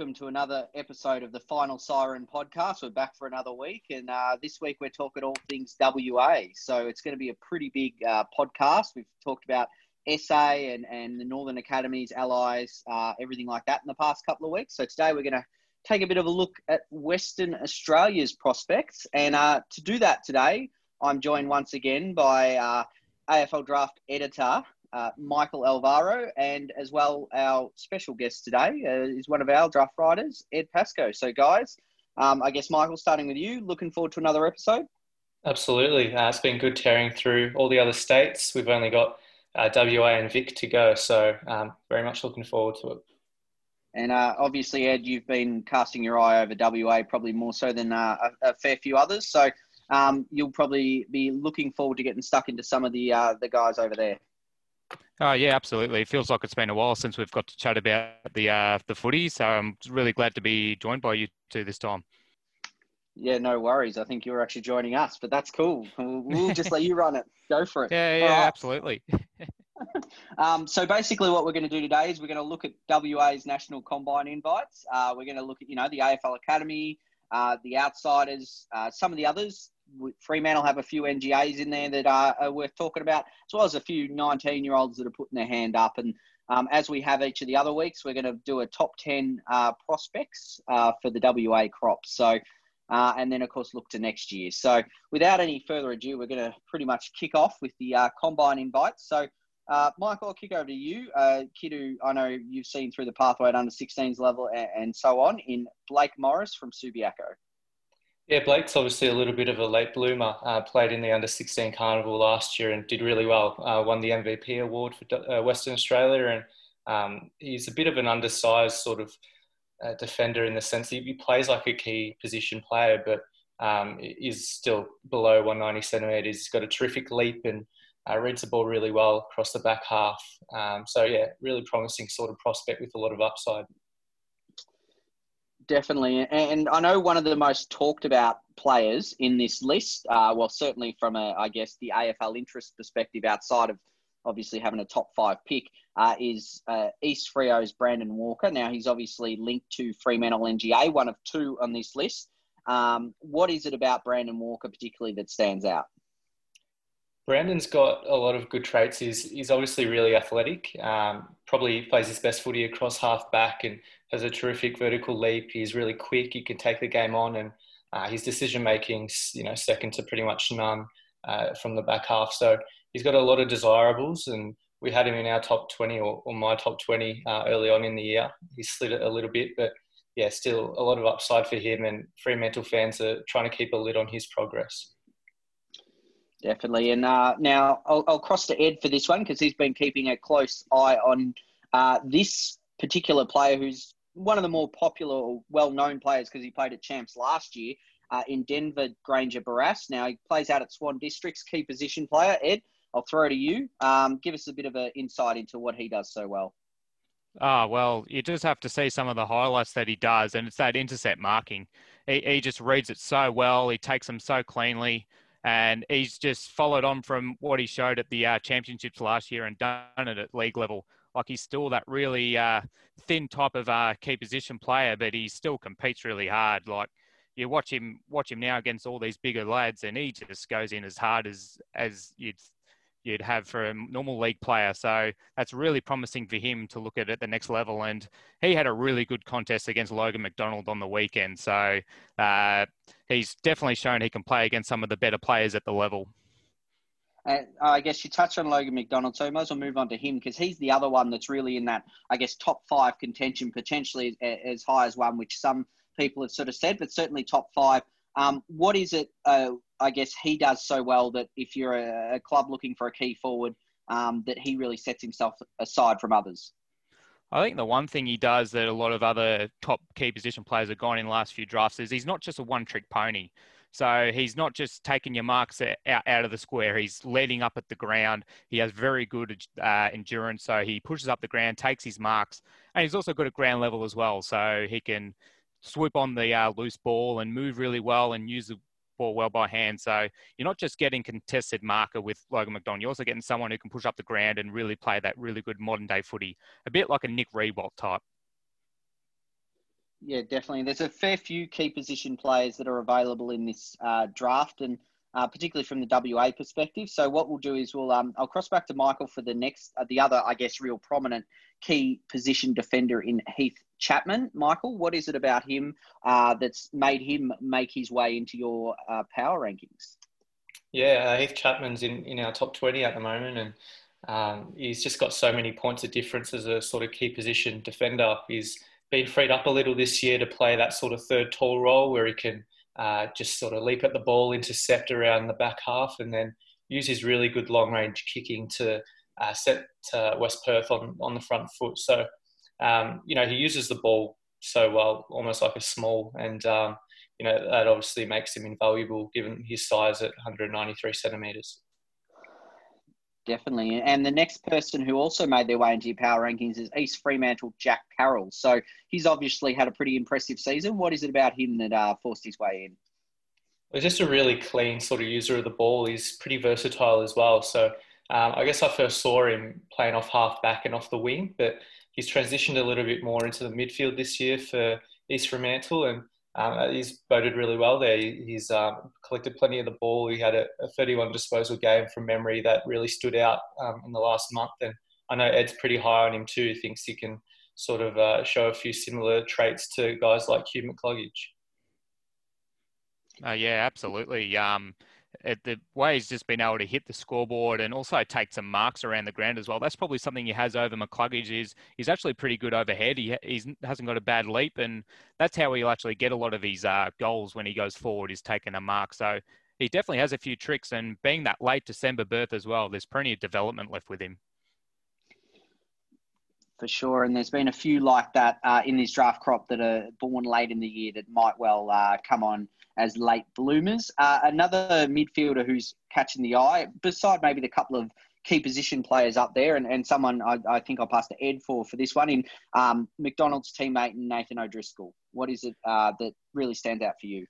welcome to another episode of the Final Siren podcast. We're back for another week, and uh, this week we're talking all things WA. So it's going to be a pretty big uh, podcast. We've talked about SA and, and the Northern Academies, allies, uh, everything like that in the past couple of weeks. So today we're going to take a bit of a look at Western Australia's prospects. And uh, to do that today, I'm joined once again by uh, AFL Draft Editor uh, Michael Alvaro, and as well our special guest today uh, is one of our draft writers, Ed Pascoe. So, guys, um, I guess Michael, starting with you, looking forward to another episode. Absolutely, uh, it's been good tearing through all the other states. We've only got uh, WA and Vic to go, so um, very much looking forward to it. And uh, obviously, Ed, you've been casting your eye over WA probably more so than uh, a, a, fair few others. So um, you'll probably be looking forward to getting stuck into some of the the guys over there. Oh yeah, absolutely. It feels like it's been a while since we've got to chat about the uh, the footy, so I'm really glad to be joined by you two this time. Yeah, no worries. I think you're actually joining us, but that's cool. We'll, we'll just let you run it. Go for it. Yeah, yeah, right. absolutely. um, so basically, what we're going to do today is we're going to look at WA's national combine invites. Uh, we're going to look at you know the AFL Academy, uh, the outsiders, uh, some of the others Fremantle have a few NGAs in there that are, are, worth talking about, as well as a few 19 year olds that are putting their hand up. And um, as we have each of the other weeks, we're going to do a top 10 uh, prospects uh, for the WA crop. So, uh, and then of course look to next year. So, without any further ado, we're going to pretty much kick off with the uh, combine invites. So, uh, Michael, I'll kick over to you. Uh, Kidu, I know you've seen through the pathway at under 16s level and, and so on in Blake Morris from Subiaco. Yeah, Blake's obviously a little bit of a late bloomer. Uh, played in the under 16 carnival last year and did really well. Uh, won the MVP award for uh, Western Australia, and um, he's a bit of an undersized sort of uh, defender in the sense he plays like a key position player, but um, is still below 190 centimetres. He's got a terrific leap and uh, reads the ball really well across the back half. Um, so yeah, really promising sort of prospect with a lot of upside. Definitely. And I know one of the most talked about players in this list, uh, well, certainly from a, I guess, the AFL interest perspective outside of obviously having a top five pick, uh, is uh, East Freo's Brandon Walker. Now, he's obviously linked to Fremantle NGA, one of two on this list. Um, what is it about Brandon Walker particularly that stands out? Brandon's got a lot of good traits. He's, he's obviously really athletic. Um, probably plays his best footy across half back and has a terrific vertical leap. He's really quick. He can take the game on, and uh, his decision making's you know second to pretty much none uh, from the back half. So he's got a lot of desirables, and we had him in our top 20 or, or my top 20 uh, early on in the year. He slid it a little bit, but yeah, still a lot of upside for him. And Fremantle fans are trying to keep a lid on his progress. Definitely. And uh, now I'll, I'll, cross to Ed for this one because he's been keeping a close eye on uh, this particular player who's one of the more popular or well known players because he played at Champs last year uh, in Denver, Grainger-Barras. Now he plays out at Swan Districts, key position player. Ed, I'll throw to you. Um, give us a bit of an insight into what he does so well. Ah, oh, well, you just have to see some of the highlights that he does, and it's that intercept marking. He, he just reads it so well. He takes them so cleanly and he's just followed on from what he showed at the uh, championships last year and done it at league level. Like he's still that really uh, thin type of uh, key position player, but he still competes really hard. Like you watch him, watch him now against all these bigger lads, and he just goes in as hard as as you'd you'd have for a normal league player. So that's really promising for him to look at at the next level. And he had a really good contest against Logan McDonald on the weekend. So uh, he's definitely shown he can play against some of the better players at the level. Uh, I guess you touched on Logan McDonald, so we might as well move on to him because he's the other one that's really in that, I guess, top five contention, potentially as high as one, which some people have sort of said, but certainly top five. Um, what is it, uh, I guess, he does so well that if you're a, a club looking for a key forward, um, that he really sets himself aside from others? I think the one thing he does that a lot of other top key position players have gone in the last few drafts is he's not just a one trick pony. So he's not just taking your marks out, out of the square. He's leading up at the ground. He has very good uh, endurance. So he pushes up the ground, takes his marks, and he's also good at ground level as well. So he can swoop on the uh, loose ball and move really well and use the ball well by hand. So you're not just getting contested marker with Logan McDonald, you're also getting someone who can push up the ground and really play that really good modern day footy, a bit like a Nick Riewoldt type. Yeah, definitely. There's a fair few key position players that are available in this uh, draft, and uh, particularly from the WA perspective. So what we'll do is we'll um, I'll cross back to Michael for the next uh, the other I guess real prominent key position defender in Heath Chapman. Michael, what is it about him uh, that's made him make his way into your uh, power rankings? Yeah, uh, Heath Chapman's in, in our top 20 at the moment, and um, he's just got so many points of difference as a sort of key position defender. He's been freed up a little this year to play that sort of third tall role where he can uh, just sort of leap at the ball, intercept around the back half, and then use his really good long range kicking to uh, set uh, West Perth on, on the front foot. So, um, you know, he uses the ball so well, almost like a small, and um, you know that obviously makes him invaluable given his size at 193 centimeters. Definitely. And the next person who also made their way into your power rankings is East Fremantle Jack Carroll. So he's obviously had a pretty impressive season. What is it about him that uh, forced his way in? He's just a really clean sort of user of the ball. He's pretty versatile as well. So um, I guess I first saw him playing off half back and off the wing, but he's transitioned a little bit more into the midfield this year for East Fremantle. And um, uh, he's voted really well there. He's um, collected plenty of the ball. He had a, a, 31 disposal game from memory that really stood out um, in the last month. And I know Ed's pretty high on him too. Thinks he can sort of uh, show a few similar traits to guys like Hugh McCluggage. Uh, yeah, absolutely. Um, the way he's just been able to hit the scoreboard and also take some marks around the ground as well. That's probably something he has over McCluggage is he's actually pretty good overhead. He he's, hasn't got a bad leap, and that's how he'll actually get a lot of his uh, goals when he goes forward. Is taking a mark. So he definitely has a few tricks, and being that late December birth as well, there's plenty of development left with him. For sure, and there's been a few like that uh, in this draft crop that are born late in the year that might well uh, come on as late bloomers. Uh, another midfielder who's catching the eye, beside maybe the couple of key position players up there, and, and someone I, I think I'll pass to Ed for for this one in um, McDonald's teammate Nathan O'Driscoll. What is it uh, that really stands out for you?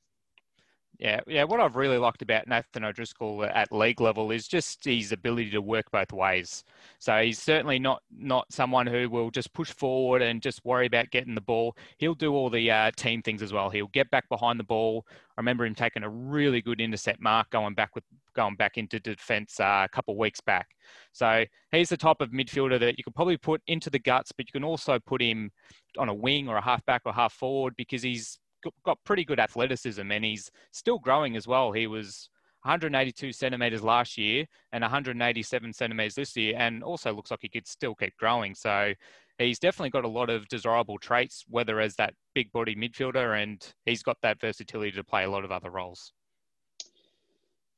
Yeah, yeah. What I've really liked about Nathan O'Driscoll at league level is just his ability to work both ways. So he's certainly not not someone who will just push forward and just worry about getting the ball. He'll do all the uh, team things as well. He'll get back behind the ball. I remember him taking a really good intercept mark going back with going back into defence uh, a couple of weeks back. So he's the type of midfielder that you could probably put into the guts, but you can also put him on a wing or a half back or half forward because he's got pretty good athleticism and he's still growing as well. He was 182 centimeters last year and 187 centimeters this year, and also looks like he could still keep growing. So he's definitely got a lot of desirable traits, whether as that big body midfielder, and he's got that versatility to play a lot of other roles.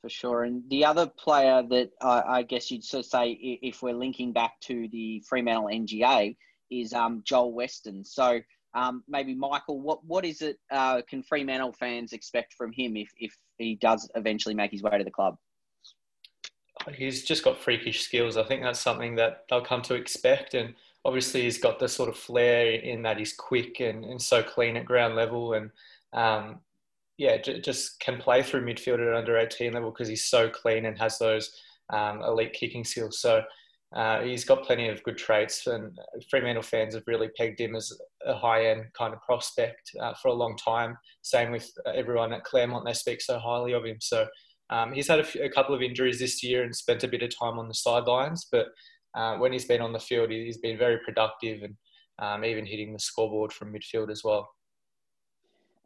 For sure. And the other player that I guess you'd sort of say, if we're linking back to the Fremantle NGA, is um, Joel Weston. So um, maybe Michael, what what is it? Uh, can Fremantle fans expect from him if if he does eventually make his way to the club? He's just got freakish skills. I think that's something that they'll come to expect, and obviously he's got the sort of flair in that he's quick and, and so clean at ground level, and um, yeah, j- just can play through midfield at under 18 level because he's so clean and has those um, elite kicking skills. So uh, he's got plenty of good traits, and Fremantle fans have really pegged him as a high-end kind of prospect uh, for a long time. Same with everyone at Claremont; they speak so highly of him. So um, he's had a, couple of injuries this year and spent a bit of time on the sidelines, but uh, when he's been on the field, he's been very productive and um, even hitting the scoreboard from midfield as well.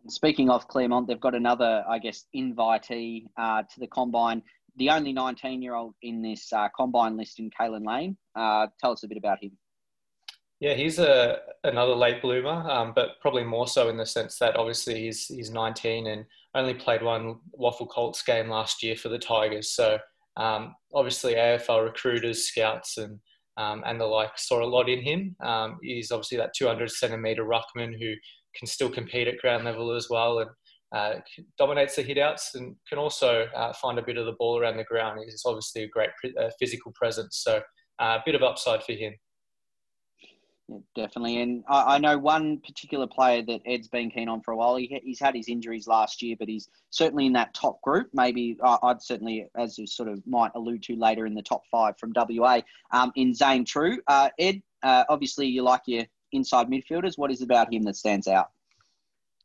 Speaking of Claremont, they've got another, I guess, invitee uh, to the combine the only 19 year old in this uh, combine list in Kalin Lane. Uh, tell us a bit about him. Yeah, he's a another late bloomer, um, but probably more so in the sense that obviously he's he's 19 and only played one WAFL Colts game last year for the Tigers. So um, obviously AFL recruiters, scouts, and um, and the like saw a lot in him. Um, he's obviously that 200 centimeter ruckman who can still compete at ground level as well, and uh, dominates the hitouts and can also uh, find a bit of the ball around the ground. He's obviously a great uh, physical presence, so uh, a bit of upside for him. Yeah, definitely, and I, I, know one particular player that Ed's been keen on for a while. He, he's had his injuries last year, but he's certainly in that top group. Maybe I'd certainly, as you sort of might allude to later, in the top five from WA. Um, in Zane True. uh, Ed, uh, obviously you like your inside midfielders. What is about him that stands out?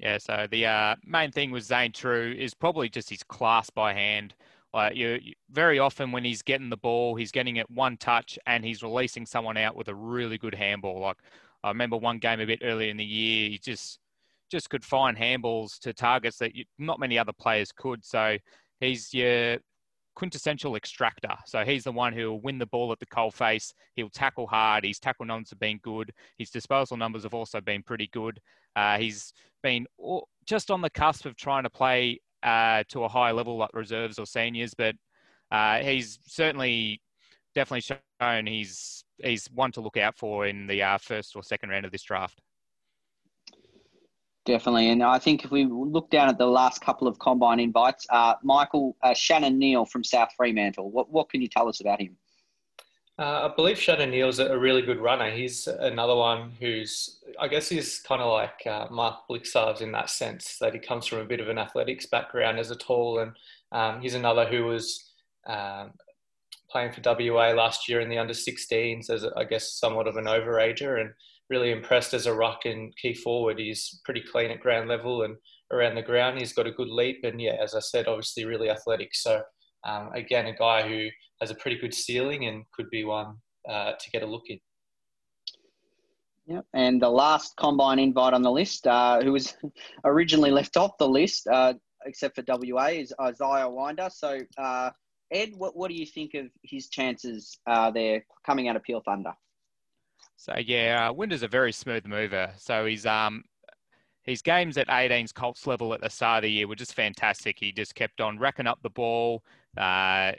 Yeah, so the uh, main thing with Zane True is probably just his class by hand. Like you, very often when he's getting the ball, he's getting it one touch and he's releasing someone out with a really good handball. Like I remember one game a bit earlier in the year, he just just could find handballs to targets that you, not many other players could. So he's your quintessential extractor. So he's the one who will win the ball at the coal face. He'll tackle hard. His tackle numbers have been good. His disposal numbers have also been pretty good. Uh, he's been just on the cusp of trying to play uh, to a high level like reserves or seniors, but uh, he's certainly definitely shown he's he's one to look out for in the uh, first or second round of this draft. Definitely, and I think if we look down at the last couple of combine invites, uh, Michael uh, Shannon Neale from South Fremantle. What what can you tell us about him? Uh, I believe Shannon Neale's a really good runner. He's another one who's, I guess, he's kind of like uh, Mark Blicavs in that sense that he comes from a bit of an athletics background as a tall, and um, he's another who was um, playing for WA last year in the under 16s as, I guess, somewhat of an overager and really impressed as a ruck and key forward. He's pretty clean at ground level and around the ground. He's got a good leap and, yeah, as I said, obviously really athletic. So, um, again, a guy who has a pretty good ceiling and could be one uh, to get a look in. Yep. And the last combine invite on the list, uh, who was originally left off the list, uh, except for WA, is Isaiah Winder. So, uh, Ed, what, what do you think of his chances uh, there coming out of Peel Thunder? So yeah, uh, Winder's a very smooth mover. So he's um his games at 18's Colts level at the start of the year were just fantastic. He just kept on racking up the ball, uh,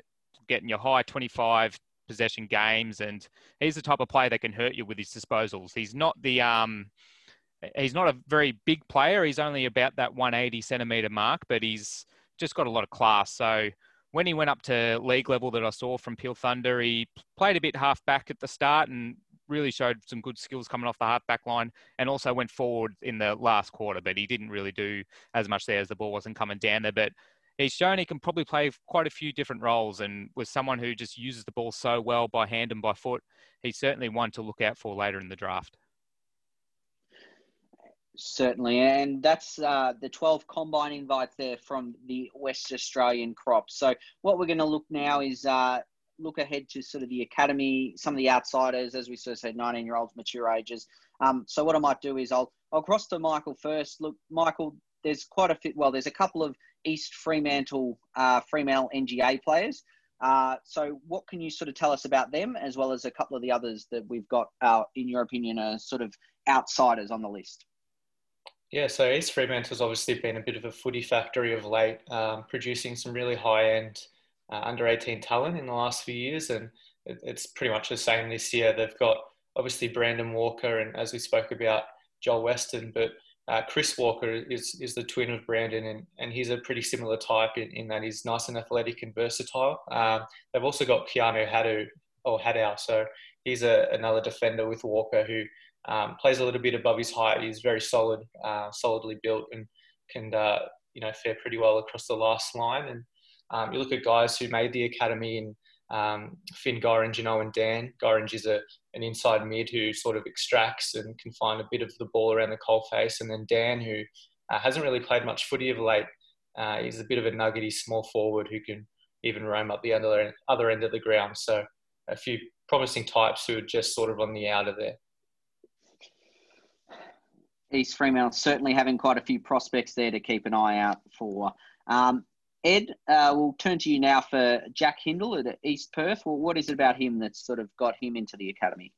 getting your high 25 possession games, and he's the type of player that can hurt you with his disposals. He's not the um he's not a very big player. He's only about that 180 centimeter mark, but he's just got a lot of class. So when he went up to league level that I saw from Peel Thunder, he played a bit half back at the start and really showed some good skills coming off the half back line and also went forward in the last quarter, but he didn't really do as much there as the ball wasn't coming down there. But he's shown he can probably play quite a few different roles and was someone who just uses the ball so well by hand and by foot. He's certainly one to look out for later in the draft. Certainly, and that's uh, the 12 combine invites there from the West Australian crop. So, what we're going to look now is uh, look ahead to sort of the academy, some of the outsiders, as we sort of said, 19 year olds, mature ages. Um, so, what I might do is I'll, I'll cross to Michael first. Look, Michael, there's quite a fit, well, there's a couple of East Fremantle, uh, Fremantle NGA players. Uh, so, what can you sort of tell us about them, as well as a couple of the others that we've got, uh, in your opinion, are sort of outsiders on the list? Yeah, so East Fremantle's obviously been a bit of a footy factory of late, um, producing some really high end uh, under 18 talent in the last few years. And it, it's pretty much the same this year. They've got obviously Brandon Walker, and as we spoke about, Joel Weston, but uh, Chris Walker is, is the twin of Brandon, and, and he's a pretty similar type in, in that he's nice and athletic and versatile. Um, they've also got Keanu Hadu, or Hadau, so he's a, another defender with Walker who um, plays a little bit above his height. He's very solid, uh, solidly built, and can uh, you know fare pretty well across the last line. And um, you look at guys who made the academy and um, Finn Gorringe and Dan. Gorringe is a, an inside mid who sort of extracts and can find a bit of the ball around the coal face. And then Dan, who uh, hasn't really played much footy of late, uh, a bit of a nuggety small forward who can even roam up the other, other end of the ground. So a few promising types who are just sort of on the outer there. East Fremantle certainly having quite a few prospects there to keep an eye out for. Um, Ed, uh, we'll turn to you now for Jack Hindle at East Perth. Well, what is it about him that's sort of got him into the academy?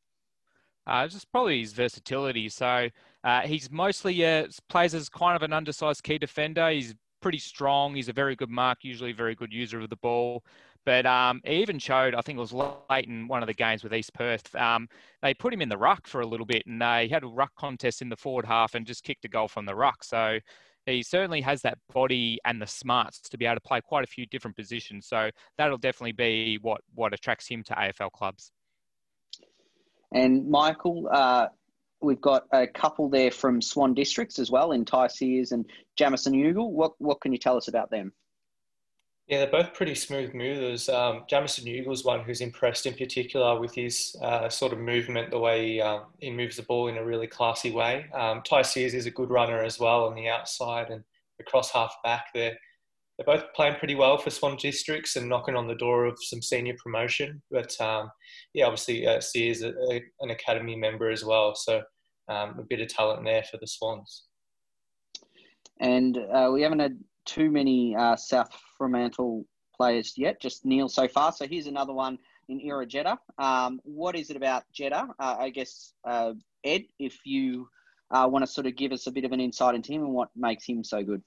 Uh, just probably his versatility. So uh, he's mostly uh, plays as kind of an undersized key defender. He's pretty strong. He's a very good mark, usually a very good user of the ball. But um, he even showed, I think it was late in one of the games with East Perth, um, they put him in the ruck for a little bit and they had a ruck contest in the forward half and just kicked a goal from the ruck. So he certainly has that body and the smarts to be able to play quite a few different positions. So that'll definitely be what, what attracts him to AFL clubs. And Michael, uh, we've got a couple there from Swan Districts as well, in Ty Sears and Jamison Ugle. What, what can you tell us about them? Yeah, they're both pretty smooth movers. Um, Jamison Ugle's one who's impressed in particular with his uh, sort of movement, the way he, um, he moves the ball in a really classy way. Um, Ty Sears is a good runner as well on the outside and across half back. They're, they're both playing pretty well for Swan Districts and knocking on the door of some senior promotion. But um, yeah, obviously uh, Sears is an academy member as well. So um, a bit of talent there for the Swans. And uh, we haven't had too many uh, South Players yet, just Neale so far. So here's another one in Era Jeddah. Um, what is it about Jeddah? Uh, I guess, uh, Ed, if you uh, want to sort of give us a bit of an insight into him and what makes him so good.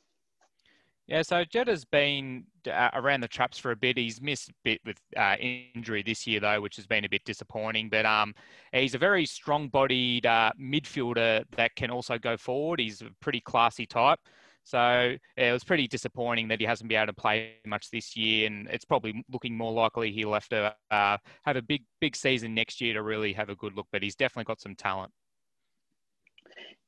Yeah, so Jeddah's been uh, around the traps for a bit. He's missed a bit with uh, injury this year, though, which has been a bit disappointing. But um, he's a very strong-bodied uh, midfielder that can also go forward. He's a pretty classy type. So yeah, it was pretty disappointing that he hasn't been able to play much this year, and it's probably looking more likely he'll have to uh, have a big, big season next year to really have a good look. But he's definitely got some talent.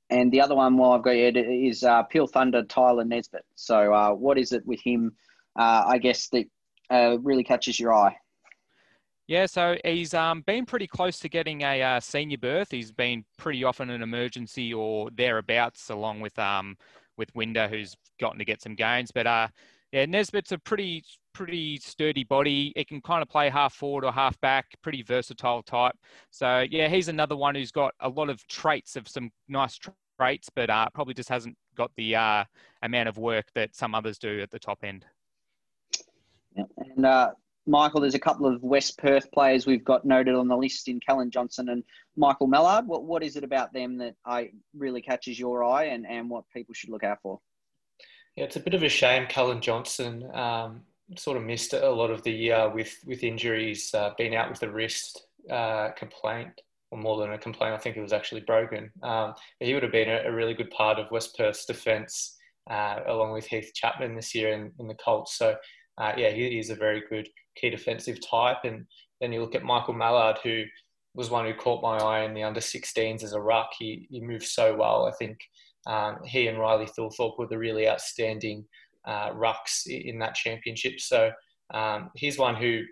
And the other one, while I've got you, is uh, Peel Thunder Tyler Nesbitt. So, uh, what is it with him? Uh, I guess that uh, really catches your eye. Yeah, so he's um, been pretty close to getting a uh, senior berth. He's been pretty often an emergency or thereabouts, along with um, with Winder, who's gotten to get some gains. But uh, yeah, Nesbitt's a pretty pretty sturdy body. It can kind of play half forward or half back, pretty versatile type. So yeah, he's another one who's got a lot of traits of some nice traits, but uh, probably just hasn't got the uh, amount of work that some others do at the top end. And uh, Michael, there's a couple of West Perth players we've got noted on the list in Callan Johnson and Michael Mallard. What what is it about them that I really catches your eye and, and what people should look out for? Yeah, it's a bit of a shame. Callan Johnson um, sort of missed a lot of the year with with injuries, uh, being out with a wrist uh, complaint or more than a complaint. I think it was actually broken. Um, he would have been a, a, really good part of West Perth's defence, uh, along with Heath Chapman this year in, in the Colts. So, uh, yeah, he is a very good key defensive type. And then you look at Michael Mallard, who was one who caught my eye in the under 16s as a ruck. He, he moves so well. I think um, he and Riley Thilthorpe were the really outstanding uh, rucks in that championship. So um, he's one who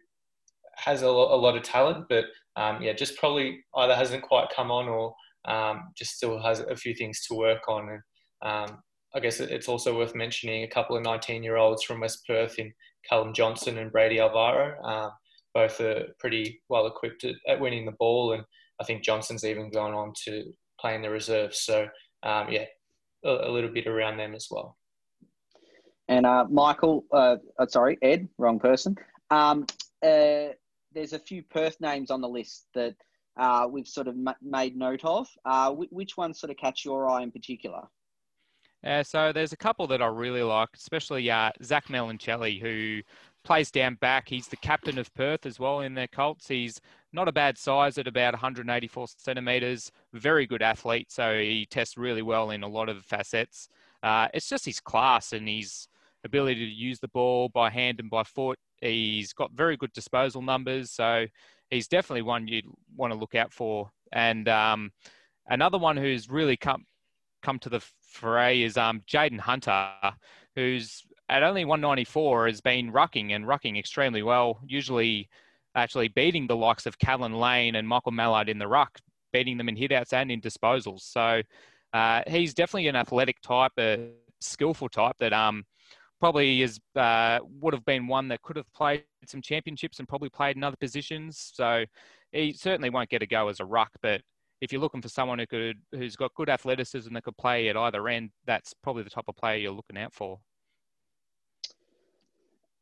has a lot, a lot of talent, but um, yeah, just probably either hasn't quite come on or um, just still has a few things to work on. And um, I guess it's also worth mentioning a couple of 19 year olds from West Perth in Callum Johnson and Brady Alvaro. Um, both are pretty well equipped at, at, winning the ball, and I think Johnson's even gone on to play in the reserves. So, um, yeah, a, a, little bit around them as well. And uh, Michael, uh, uh sorry, Ed, wrong person. Um, uh, there's a few Perth names on the list that uh, we've sort of made note of. Uh, which ones sort of catch your eye in particular? Uh, so there's a couple that I really like, especially uh, Zach Melancelli, who plays down back. He's the captain of Perth as well in their Colts. He's not a bad size at about 184 centimetres, very good athlete, so he tests really well in a lot of facets. Uh, it's just his class and his ability to use the ball by hand and by foot. He's got very good disposal numbers, so he's definitely one you'd want to look out for. And um, another one who's really come come to the fray is um, Jaden Hunter, who's at only 194 has been rucking and rucking extremely well, usually actually beating the likes of Kalin Lane and Michael Mallard in the ruck, beating them in hitouts and in disposals. So uh, he's definitely an athletic type, a skillful type that um, probably is uh, would have been one that could have played some championships and probably played in other positions. So he certainly won't get a go as a ruck, but if you're looking for someone who could who's got good athleticism that could play at either end, that's probably the type of player you're looking out for.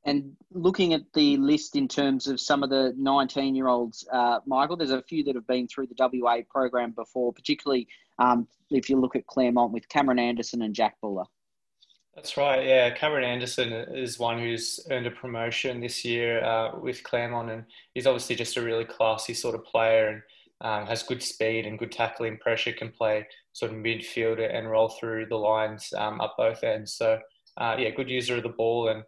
And looking at the list in terms of some of the 19 year olds, uh, Michael, there's a few that have been through the WA program before, particularly um, if you look at Claremont with Cameron Anderson and Jack Buller. That's right. Yeah, Cameron Anderson is one who's earned a promotion this year uh, with Claremont, and he's obviously just a really classy sort of player and um, has good speed and good tackling pressure, can play sort of midfield and roll through the lines um, up both ends. So uh, yeah, good user of the ball and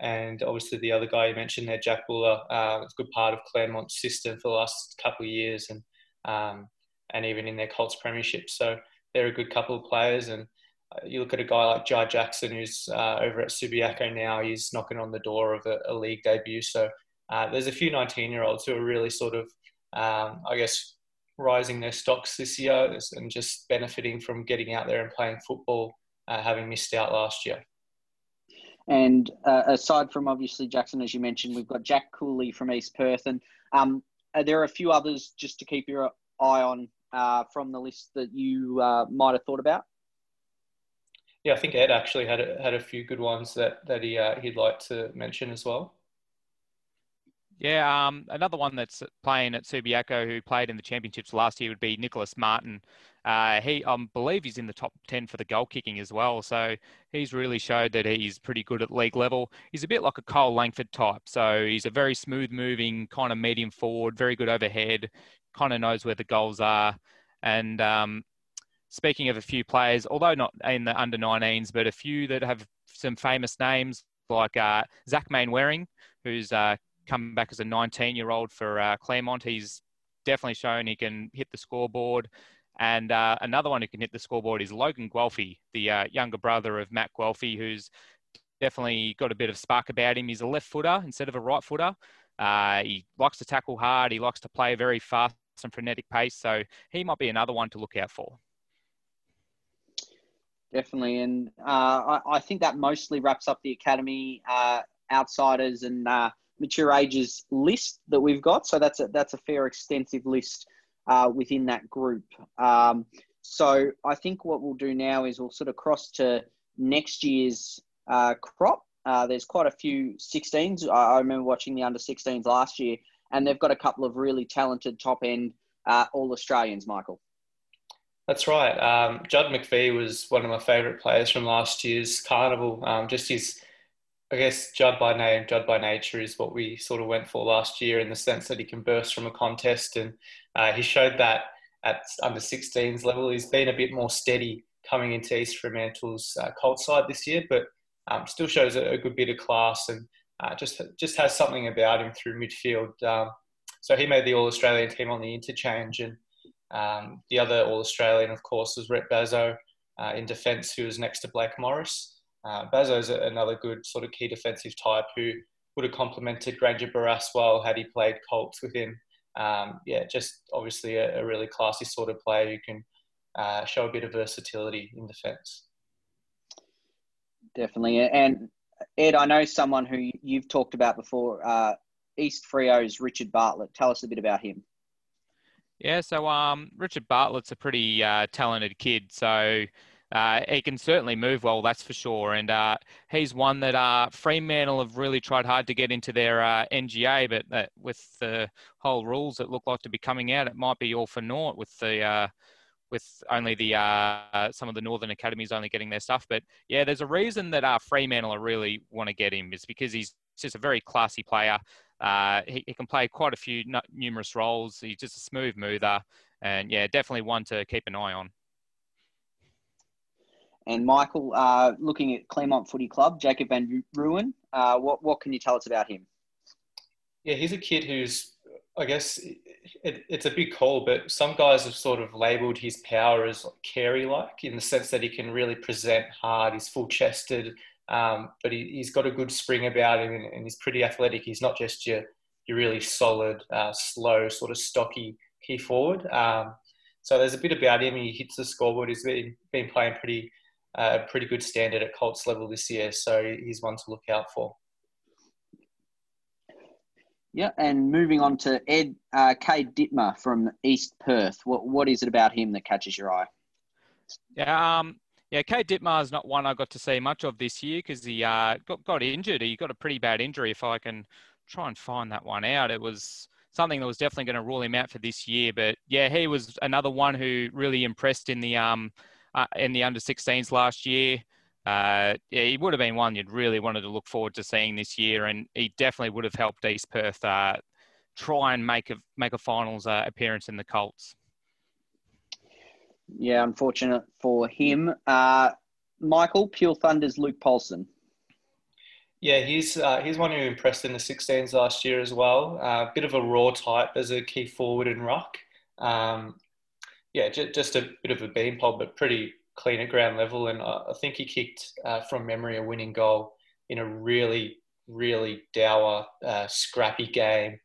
and obviously the other guy you mentioned there, Jack Buller, uh, it's a good part of Claremont's system for the last couple of years and um, and even in their Colts premiership. So they're a good couple of players and you look at a guy like Jai Jackson, who's uh, over at Subiaco now. He's knocking on the door of a, a league debut. So uh, there's a few 19-year-olds who are really sort of, um, I guess, rising their stocks this year and just benefiting from getting out there and playing football, uh, having missed out last year. And uh, aside from obviously Jackson, as you mentioned, we've got Jack Cooley from East Perth, and um, there are a few others just to keep your eye on uh, from the list that you uh, might have thought about. Yeah, I think Ed actually had a, had a few good ones that that he uh, he'd like to mention as well. Yeah, um, another one that's playing at Subiaco who played in the championships last year would be Nicholas Martin. Uh, he, I believe, he's in the top ten for the goal kicking as well. So he's really showed that he's pretty good at league level. He's a bit like a Kyle Langford type. So he's a very smooth moving kind of medium forward, very good overhead, kind of knows where the goals are. And um, speaking of a few players, although not in the under 19s, but a few that have some famous names like uh, Zach Mainwaring, who's uh, come back as a 19 year old for uh, Claremont. He's definitely shown he can hit the scoreboard. And uh, another one who can hit the scoreboard is Logan Guelfi, the uh, younger brother of Matt Guelfi, who's definitely got a bit of spark about him. He's a left footer instead of a right footer. Uh, he likes to tackle hard. He likes to play very fast and frenetic pace. So he might be another one to look out for. Definitely. And uh, I, I, think that mostly wraps up the academy uh, outsiders and mature ages list that we've got. So that's a, that's a fair extensive list uh, within that group. Um, so I think what we'll do now is we'll sort of cross to next year's uh, crop. Uh, there's quite a few 16s. I, I, remember watching the under 16s last year, and they've got a couple of really talented top end uh, All Australians, Michael. That's right. Um, Judd McVee was one of my favourite players from last year's carnival. Um, just his I guess Judd by name, Judd by nature is what we sort of went for last year in the sense that he can burst from a contest. And uh, he showed that at under 16s level. He's been a bit more steady coming into East Fremantle's uh, Colt side this year, but um, still shows a, a, good bit of class and uh, just just has something about him through midfield. Um, so he made the All Australian team on the interchange, and um, the other All Australian, of course, was Rhett Bazzo uh, in defence, who was next to Blake Morris. Uh, Bazzo's another good sort of key defensive type who would have complemented Grainger-Barras well had he played Colts with him. Um, yeah, just obviously a, a, really classy sort of player who can uh, show a bit of versatility in defence. Definitely. And Ed, I know someone who you've talked about before, uh, East Freo's Richard Bartlett. Tell us a bit about him. Yeah, so um, Richard Bartlett's a pretty uh, talented kid. So uh, he can certainly move well, that's for sure. And uh, he's one that uh, Fremantle have really tried hard to get into their uh, NGA, but with the whole rules that look like to be coming out, it might be all for naught with the uh, with only the uh, some of the northern academies only getting their stuff. But yeah, there's a reason that uh, Fremantle really want to get him is because he's just a very classy player. He, he, can play quite a few numerous roles. He's just a smooth mover, and yeah, definitely one to keep an eye on. And Michael, uh, looking at Claremont Footy Club, Jacob Van Rooyen, uh, what, what can you tell us about him? Yeah, he's a kid who's, I guess, it, it's a big call, but some guys have sort of labelled his power as Carey like in the sense that he can really present hard, he's full chested, um, but he, has got a good spring about him and, and, he's pretty athletic. He's not just your, your really solid, uh, slow, sort of stocky key forward. Um, so there's a bit about him. He hits the scoreboard. He's been, been playing pretty a pretty good standard at Colts level this year. So he's one to look out for. Yeah, and moving on to Ed uh, Cade Dittmer from East Perth. What what is it about him that catches your eye? Yeah, um, yeah, Cade Dittmer is not one I got to see much of this year because he uh, got got injured. He got a pretty bad injury. If I can try and find that one out, it was something that was definitely going to rule him out for this year. But yeah, he was another one who really impressed in the um uh, in the under 16s last year. Uh, yeah, he would have been one you'd really wanted to look forward to seeing this year, and he definitely would have helped East Perth uh, try and make a make a finals uh, appearance in the Colts. Yeah, unfortunate for him. Uh, Michael, Peel Thunder's Luke Paulson. Yeah, he's uh, he's one who impressed in the 16s last year as well. A uh, bit of a raw type as a key forward in ruck. Um, yeah, just a bit of a beanpole, but pretty clean at ground level. And I think he kicked uh, from memory a winning goal in a really, really dour, uh, scrappy game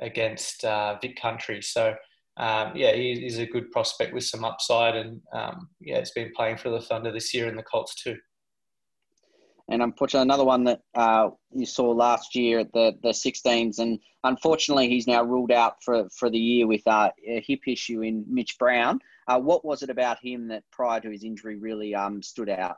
against uh, Vic Country. So, um, yeah, he, he's a good prospect with some upside. And um, yeah, it's been playing for the Thunder this year and the Colts too. And unfortunately, another one that uh, you saw last year at the, the 16s, and unfortunately, he's now ruled out for, for the year with uh, a hip issue in Mitch Brown. Uh, what was it about him that prior to his injury really um, stood out?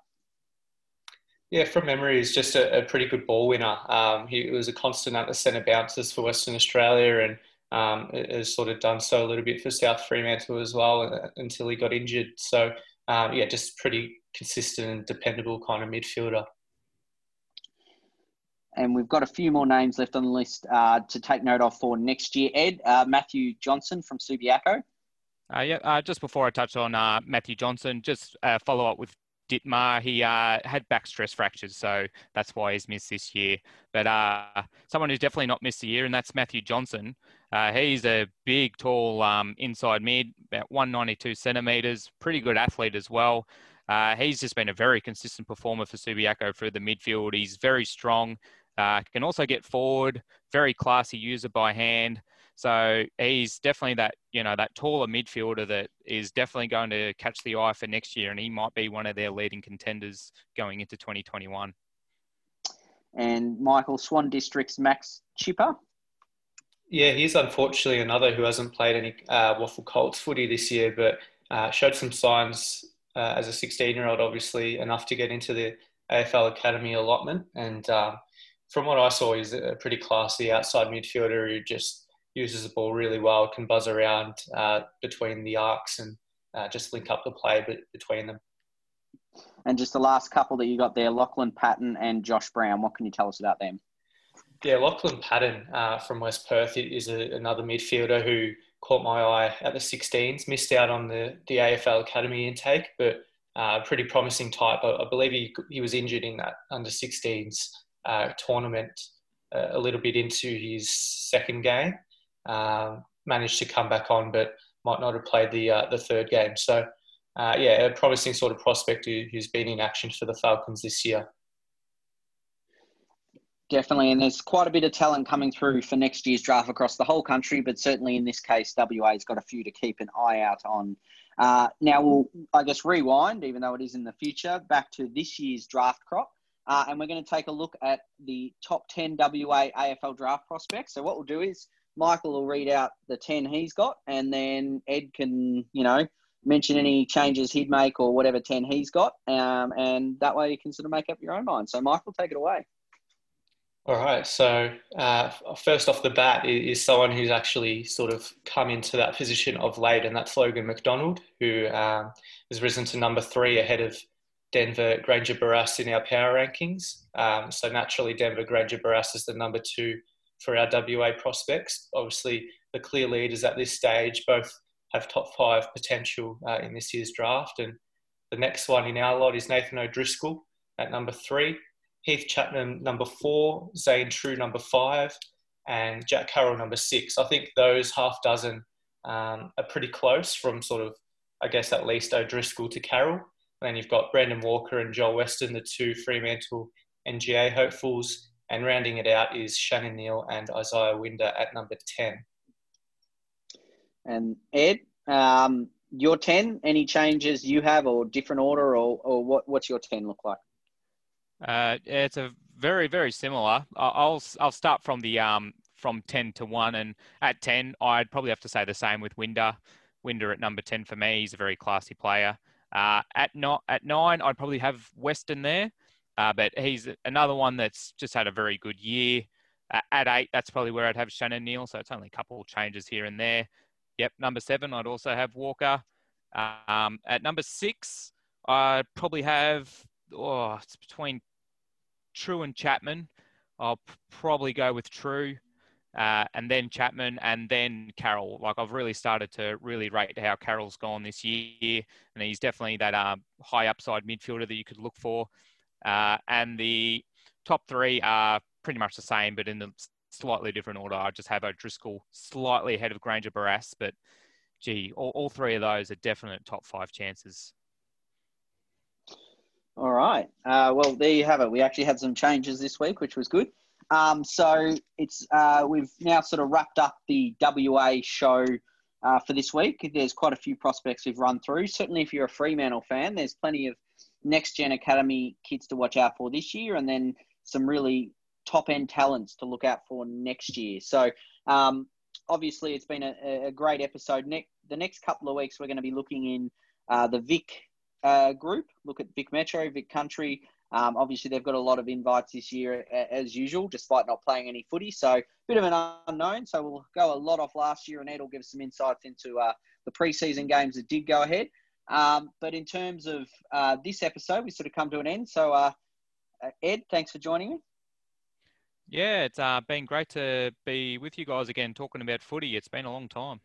Yeah, from memory, he's just a, a pretty good ball winner. Um, he was a constant at the centre bounces for Western Australia and um, has sort of done so a little bit for South Fremantle as well uh, until he got injured. So, um, yeah, just pretty consistent and dependable kind of midfielder. And we've got a few more names left on the list uh, to take note of for next year. Ed, uh, Matthew Johnson from Subiaco. Uh, yeah, uh, just before I touch on uh, Matthew Johnson, just uh, follow up with Ditmar. He had back stress fractures, so that's why he's missed this year. But someone who's definitely not missed a year, and that's Matthew Johnson. he's a big, tall um, inside mid, about 192 centimetres, pretty good athlete as well. he's just been a very consistent performer for Subiaco through the midfield. He's very strong, can also get forward, very classy user by hand. So he's definitely that, you know, that taller midfielder that is definitely going to catch the eye for next year, and he might be one of their leading contenders going into 2021. And Michael Swan District's Max Chipper. Yeah, he's unfortunately another who hasn't played any uh, WAFL Colts footy this year, but uh, showed some signs uh, as a 16 year old, obviously, enough to get into the AFL Academy allotment. And um, from what I saw, he's a pretty classy outside midfielder who just uses the ball really well, can buzz around uh, between the arcs and uh, just link up the play between them. And just the last couple that you got there, Lachlan Patton and Josh Brown. What can you tell us about them? Yeah, Lachlan Patton uh, from West Perth is a, another midfielder who caught my eye at the 16s. Missed out on the, the AFL Academy intake, but uh, pretty promising type. I, I, believe he, he was injured in that under 16s uh, tournament uh, a little bit into his second game um, managed to come back on, but might not have played the uh, the third game. So, uh, yeah, a promising sort of prospect who, who's been in action for the Falcons this year. Definitely, and there's quite a bit of talent coming through for next year's draft across the whole country, but certainly in this case, WA's got a few to keep an eye out on. Uh, now we'll, I guess, rewind, even though it is in the future, back to this year's draft crop. Uh, and we're going to take a look at the top 10 WA AFL draft prospects. So, what we'll do is Michael will read out the 10 he's got, and then Ed can, you know, mention any changes he'd make or whatever 10 he's got. Um, and that way you can sort of make up your own mind. So, Michael, take it away. All right. So, uh, first off the bat is, someone who's actually sort of come into that position of late, and that's Logan McDonald, who um, has risen to number three ahead of Denver Grainger-Barras in our power rankings. Um, so, naturally, Denver Grainger-Barras is the number two for our WA prospects. Obviously, the clear leaders at this stage both have top five potential uh, in this year's draft. And the next one in our lot is Nathan O'Driscoll at number three, Heath Chapman number four, Zane True number five, and Jack Carroll number six. I think those half dozen um, are pretty close from sort of, I guess, at least O'Driscoll to Carroll. And then you've got Brandon Walker and Joel Weston, the two Fremantle NGA hopefuls, and rounding it out is Shannon Neale and Isaiah Winder at number 10. And Ed, um, your 10, any changes you have or different order or, or what, what's your 10 look like? Uh, it's a very, very similar. I'll, I'll start from the, um, from 10 to 1 and at 10, I'd probably have to say the same with Winder. Winder at number 10 for me. He's a very classy player. Uh, at, at nine, I'd probably have Weston there. Uh, but he's another one that's just had a very good year. Uh, at eight, that's probably where I'd have Shannon Neale. So it's only a couple of changes here and there. Yep, number seven, I'd also have Walker. Um, at number six, I'd probably have, oh, it's between True and Chapman. I'll probably go with True. Uh, and then Chapman, and then Carroll. Like I've really started to really rate how Carroll's gone this year, and he's definitely that um, high upside midfielder that you could look for. Uh, and the top three are pretty much the same, but in a slightly different order. I just have O'Driscoll slightly ahead of Grainger-Barras, but gee, all, all three of those are definite top five chances. All right. Uh, well, there you have it. We actually had some changes this week, which was good. Um, so it's uh, we've now sort of wrapped up the WA show uh, for this week. There's quite a few prospects we've run through. Certainly, if you're a Fremantle fan, there's plenty of next gen academy kids to watch out for this year, and then some really top end talents to look out for next year. So um, obviously, it's been a, a great episode. Ne- the next couple of weeks, we're going to be looking in uh, the Vic uh, group, look at Vic Metro, Vic Country. Um, obviously, they've got a lot of invites this year, as usual, despite not playing any footy. So, bit of an unknown. So, we'll go a lot off last year, and Ed will give us some insights into uh, the preseason games that did go ahead. Um, but in terms of uh, this episode, we sort of come to an end. So, uh, Ed, thanks for joining me. Yeah, it's uh, been great to be with you guys again, talking about footy. It's been a long time.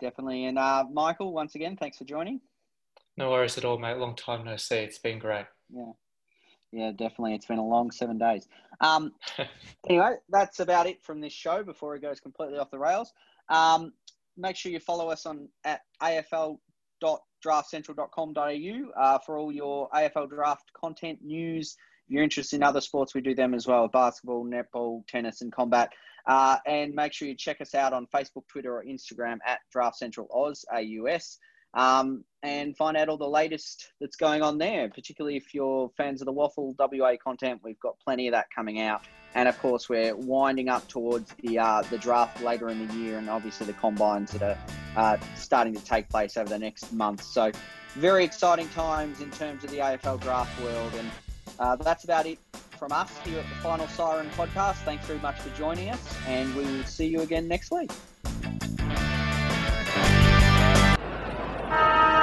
Definitely. And uh, Michael, once again, thanks for joining. No worries at all, mate. Long time no see. It's been great. Yeah. Yeah, definitely. It's been a long seven days. Um, anyway, that's about it from this show before it goes completely off the rails. Um, make sure you follow us on at afl.draftcentral.com.au uh, for all your AFL draft content, news. If you're interested in other sports, we do them as well basketball, netball, tennis, and combat. Uh, and make sure you check us out on Facebook, Twitter, or Instagram at Draft Central Oz, AUS um, and find out all the latest that's going on there. Particularly if you're fans of the WAFL WA content, we've got plenty of that coming out. And of course, we're winding up towards the uh, the draft later in the year, and obviously the combines that are uh, starting to take place over the next month. So, very exciting times in terms of the AFL draft world. And uh, that's about it from us here at the Final Siren podcast. Thanks very much for joining us, and we will see you again next week. Thank you.